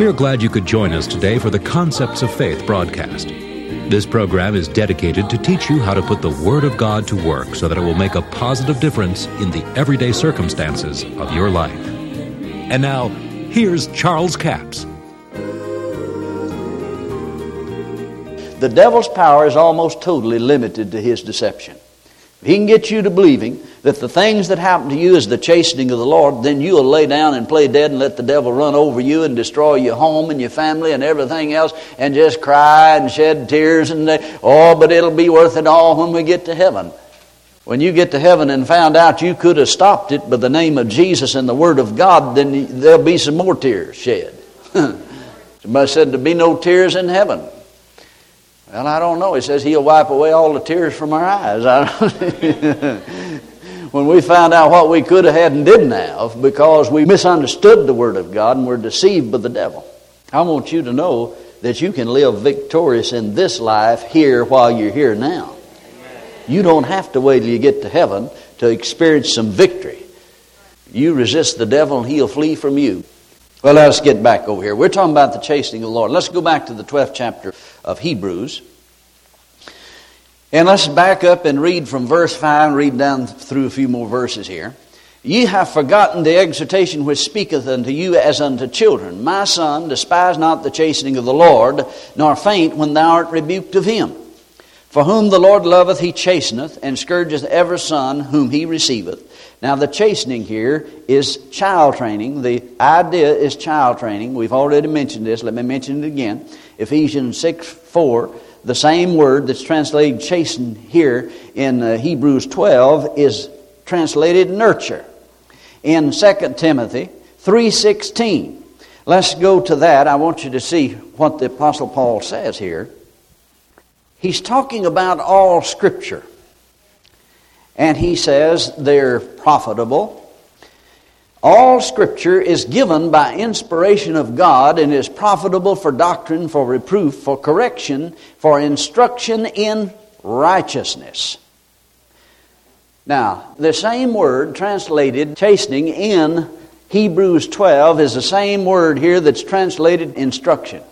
We are glad you could join us today for the Concepts of Faith broadcast. This program is dedicated to teach you how to put the Word of God to work so that it will make a positive difference in the everyday circumstances of your life. And now, here's Charles Capps. The devil's power is almost totally limited to his deception. If he can get you to believing that the things that happen to you is the chastening of the Lord, then you'll lay down and play dead and let the devil run over you and destroy your home and your family and everything else and just cry and shed tears and, oh, but it'll be worth it all when we get to heaven. When you get to heaven and found out you could have stopped it by the name of Jesus and the Word of God, then there'll be some more tears shed. Somebody said there'll be no tears in heaven. Well, I don't know. He says he'll wipe away all the tears from our eyes. when we found out what we could have had and didn't have because we misunderstood the Word of God and were deceived by the devil. I want you to know that you can live victorious in this life here while you're here now. You don't have to wait till you get to heaven to experience some victory. You resist the devil and he'll flee from you. Well, let's get back over here. We're talking about the chastening of the Lord. Let's go back to the 12th chapter of Hebrews. And let's back up and read from verse 5 and read down through a few more verses here. Ye have forgotten the exhortation which speaketh unto you as unto children. My son, despise not the chastening of the Lord, nor faint when thou art rebuked of him. For whom the Lord loveth, he chasteneth, and scourgeth every son whom he receiveth. Now, the chastening here is child training. The idea is child training. We've already mentioned this. Let me mention it again. Ephesians 6 4, the same word that's translated chasten here in uh, Hebrews 12 is translated nurture. In 2 Timothy 3:16. Let's go to that. I want you to see what the apostle Paul says here. He's talking about all scripture. And he says they're profitable. All scripture is given by inspiration of God and is profitable for doctrine, for reproof, for correction, for instruction in righteousness. Now, the same word translated chastening in Hebrews 12 is the same word here that's translated instruction.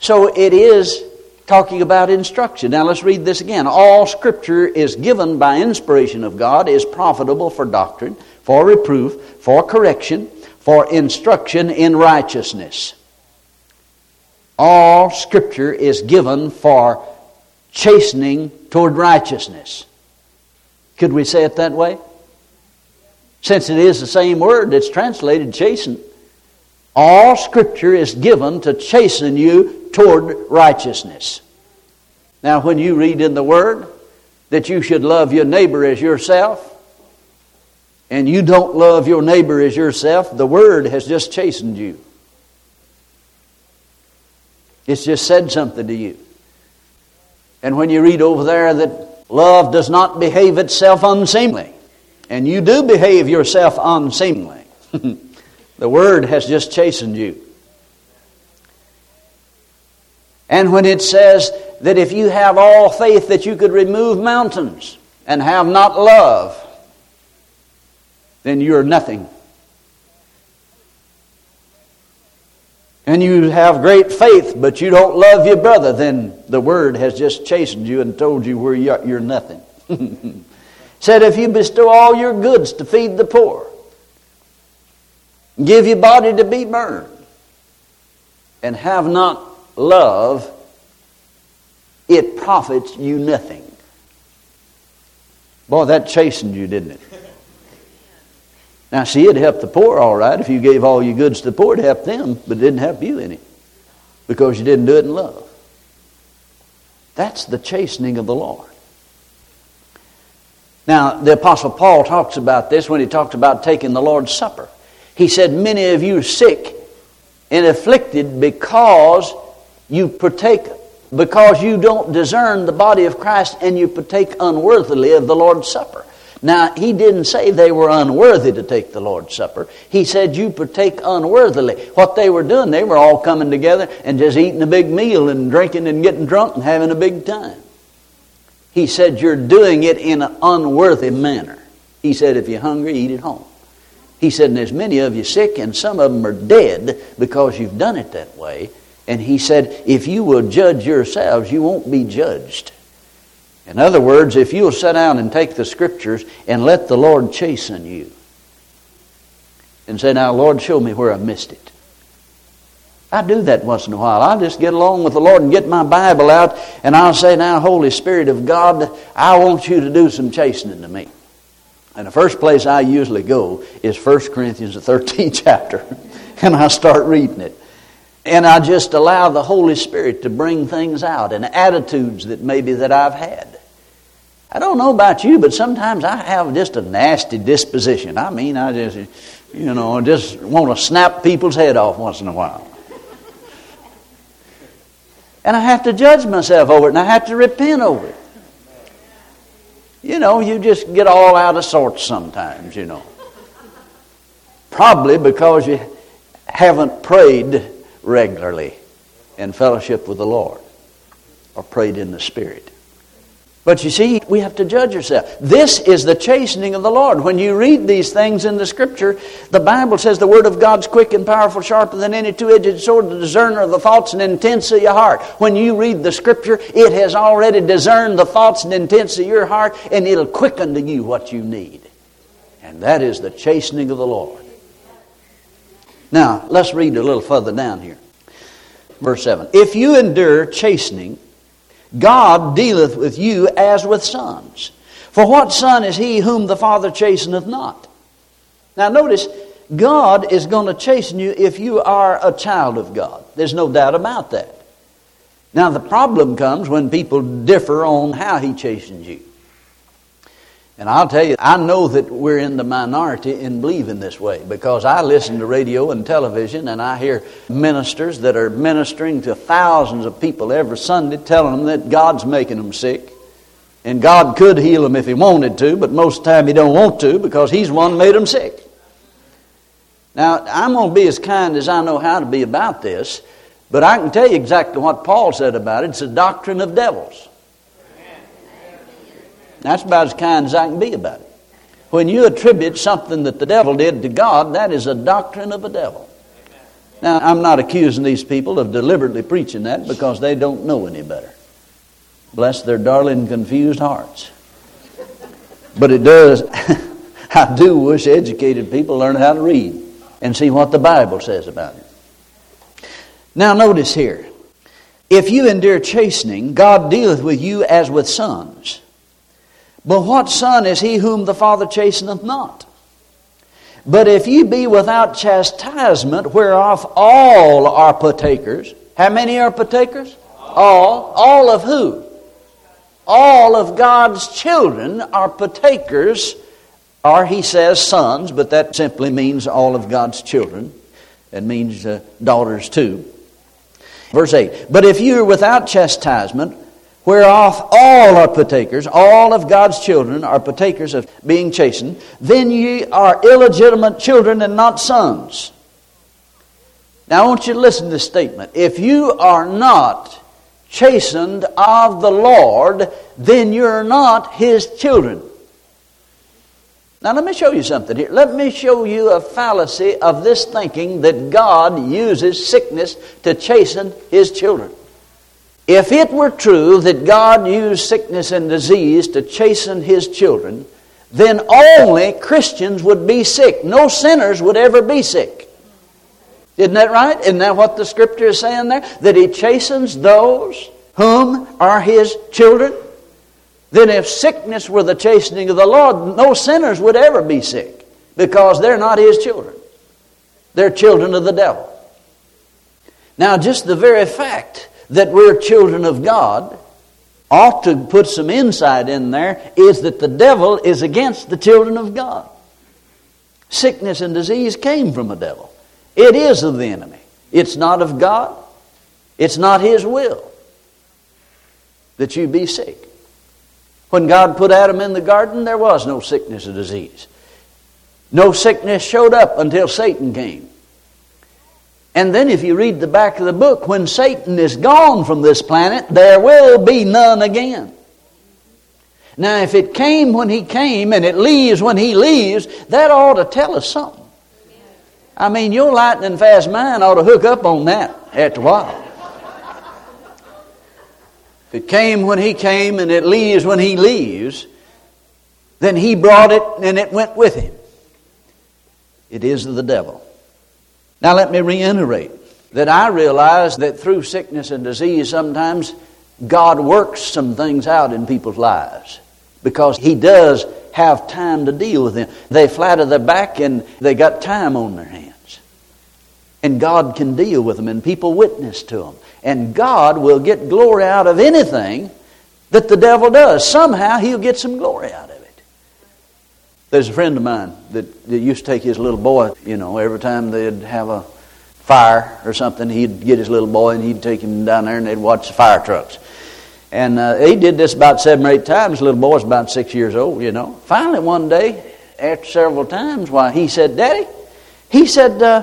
So it is talking about instruction. Now let's read this again. All scripture is given by inspiration of God, is profitable for doctrine, for reproof, for correction, for instruction in righteousness. All scripture is given for chastening toward righteousness. Could we say it that way? Since it is the same word that's translated chasten, all scripture is given to chasten you toward righteousness. Now, when you read in the Word that you should love your neighbor as yourself, and you don't love your neighbor as yourself, the Word has just chastened you. It's just said something to you. And when you read over there that love does not behave itself unseemly, and you do behave yourself unseemly, the Word has just chastened you. And when it says that if you have all faith that you could remove mountains and have not love, then you're nothing. And you have great faith, but you don't love your brother, then the word has just chastened you and told you where you're nothing. Said, if you bestow all your goods to feed the poor, give your body to be burned, and have not love, it profits you nothing. Boy, that chastened you, didn't it? Now, see, it helped the poor all right if you gave all your goods to the poor, it helped them, but it didn't help you any because you didn't do it in love. That's the chastening of the Lord. Now, the Apostle Paul talks about this when he talks about taking the Lord's Supper. He said, Many of you are sick and afflicted because you partake because you don't discern the body of Christ and you partake unworthily of the Lord's Supper. Now, he didn't say they were unworthy to take the Lord's Supper. He said you partake unworthily. What they were doing, they were all coming together and just eating a big meal and drinking and getting drunk and having a big time. He said you're doing it in an unworthy manner. He said if you're hungry, eat at home. He said, and there's many of you sick, and some of them are dead because you've done it that way. And he said, if you will judge yourselves, you won't be judged. In other words, if you'll sit down and take the scriptures and let the Lord chasten you, and say, Now, Lord, show me where I missed it. I do that once in a while. I'll just get along with the Lord and get my Bible out, and I'll say, Now, Holy Spirit of God, I want you to do some chastening to me. And the first place I usually go is 1 Corinthians, the 13th chapter, and I start reading it. And I just allow the Holy Spirit to bring things out and attitudes that maybe that I've had. I don't know about you, but sometimes I have just a nasty disposition. I mean, I just, you know, just want to snap people's head off once in a while. And I have to judge myself over it, and I have to repent over it. You know, you just get all out of sorts sometimes, you know. Probably because you haven't prayed regularly in fellowship with the Lord or prayed in the Spirit. But you see, we have to judge ourselves. This is the chastening of the Lord. When you read these things in the Scripture, the Bible says the Word of God's quick and powerful, sharper than any two edged sword, the discerner of the thoughts and intents of your heart. When you read the Scripture, it has already discerned the thoughts and intents of your heart, and it'll quicken to you what you need. And that is the chastening of the Lord. Now, let's read a little further down here. Verse 7. If you endure chastening, God dealeth with you as with sons. For what son is he whom the Father chasteneth not? Now notice, God is going to chasten you if you are a child of God. There's no doubt about that. Now the problem comes when people differ on how he chastens you. And I'll tell you, I know that we're in the minority in believing this way because I listen to radio and television and I hear ministers that are ministering to thousands of people every Sunday telling them that God's making them sick. And God could heal them if He wanted to, but most of the time He don't want to because He's one made them sick. Now, I'm going to be as kind as I know how to be about this, but I can tell you exactly what Paul said about it. It's a doctrine of devils. That's about as kind as I can be about it. When you attribute something that the devil did to God, that is a doctrine of the devil. Now, I'm not accusing these people of deliberately preaching that because they don't know any better. Bless their darling, confused hearts. But it does, I do wish educated people learn how to read and see what the Bible says about it. Now, notice here if you endure chastening, God dealeth with you as with sons. But what son is he whom the Father chasteneth not? But if ye be without chastisement, whereof all are partakers, how many are partakers? All. All of who? All of God's children are partakers, or he says sons, but that simply means all of God's children. It means uh, daughters too. Verse 8 But if you are without chastisement, whereof all are partakers, all of God's children are partakers of being chastened, then ye are illegitimate children and not sons. Now I want you to listen to this statement. If you are not chastened of the Lord, then you're not his children. Now let me show you something here. Let me show you a fallacy of this thinking that God uses sickness to chasten his children. If it were true that God used sickness and disease to chasten His children, then only Christians would be sick. No sinners would ever be sick. Isn't that right? Isn't that what the scripture is saying there? That He chastens those whom are His children? Then if sickness were the chastening of the Lord, no sinners would ever be sick because they're not His children. They're children of the devil. Now, just the very fact that we're children of God ought to put some insight in there is that the devil is against the children of God. Sickness and disease came from the devil. It is of the enemy. It's not of God. It's not his will that you be sick. When God put Adam in the garden, there was no sickness or disease. No sickness showed up until Satan came. And then, if you read the back of the book, when Satan is gone from this planet, there will be none again. Now, if it came when he came and it leaves when he leaves, that ought to tell us something. I mean, your lightning fast mind ought to hook up on that after a while. If it came when he came and it leaves when he leaves, then he brought it and it went with him. It is the devil. Now, let me reiterate that I realize that through sickness and disease, sometimes God works some things out in people's lives because He does have time to deal with them. They flatter their back and they got time on their hands. And God can deal with them, and people witness to them. And God will get glory out of anything that the devil does. Somehow He'll get some glory out of it. There's a friend of mine that, that used to take his little boy, you know, every time they'd have a fire or something, he'd get his little boy and he'd take him down there and they'd watch the fire trucks. And uh, he did this about seven or eight times. The little boy was about six years old, you know. Finally, one day, after several times, why he said, Daddy, he said, uh,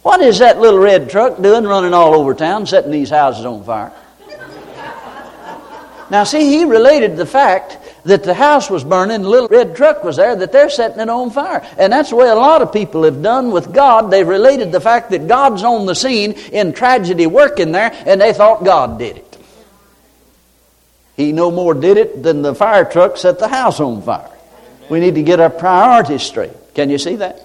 What is that little red truck doing running all over town, setting these houses on fire? now, see, he related the fact that the house was burning, the little red truck was there, that they're setting it on fire. And that's the way a lot of people have done with God. They've related the fact that God's on the scene in tragedy working there, and they thought God did it. He no more did it than the fire truck set the house on fire. We need to get our priorities straight. Can you see that?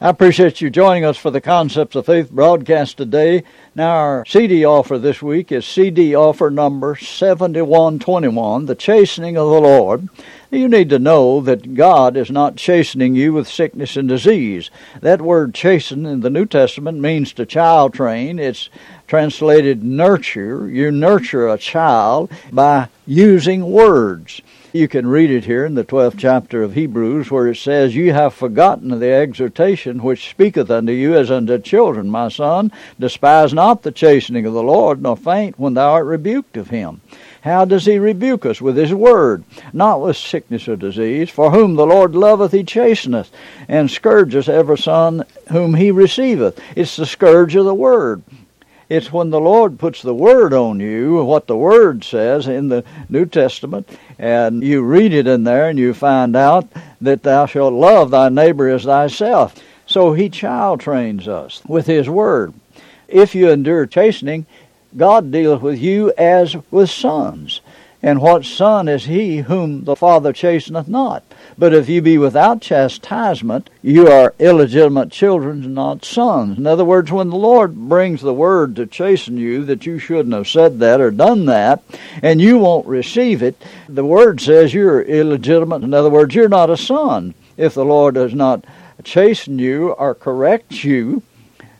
I appreciate you joining us for the Concepts of Faith broadcast today. Now, our CD offer this week is CD offer number 7121, The Chastening of the Lord. You need to know that God is not chastening you with sickness and disease. That word chasten in the New Testament means to child train. It's translated nurture. You nurture a child by using words. You can read it here in the 12th chapter of Hebrews, where it says, You have forgotten the exhortation which speaketh unto you as unto children, my son. Despise not the chastening of the Lord, nor faint when thou art rebuked of him. How does he rebuke us? With his word, not with sickness or disease. For whom the Lord loveth, he chasteneth, and scourgeth every son whom he receiveth. It's the scourge of the word. It's when the Lord puts the Word on you, what the Word says in the New Testament, and you read it in there and you find out that thou shalt love thy neighbor as thyself. So He child trains us with His Word. If you endure chastening, God deals with you as with sons. And what son is he whom the Father chasteneth not? But if you be without chastisement, you are illegitimate children, not sons. In other words, when the Lord brings the word to chasten you that you shouldn't have said that or done that, and you won't receive it, the word says you're illegitimate. In other words, you're not a son. If the Lord does not chasten you or correct you,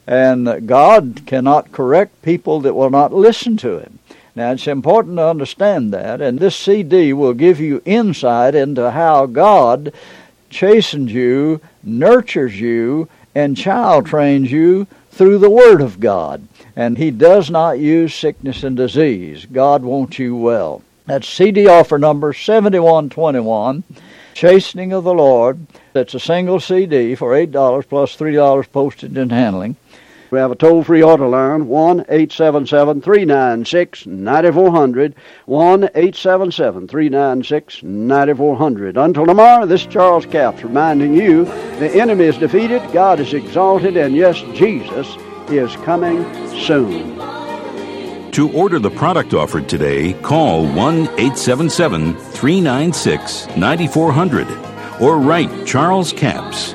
and God cannot correct people that will not listen to Him. Now, it's important to understand that, and this CD will give you insight into how God chastens you, nurtures you, and child trains you through the Word of God. And He does not use sickness and disease. God wants you well. That's CD offer number 7121, Chastening of the Lord. That's a single CD for $8 plus $3 postage and handling. We have a toll free auto line 1 877 396 9400. 1 877 396 9400. Until tomorrow, this is Charles Capps reminding you the enemy is defeated, God is exalted, and yes, Jesus is coming soon. To order the product offered today, call 1 877 396 9400 or write Charles Capps.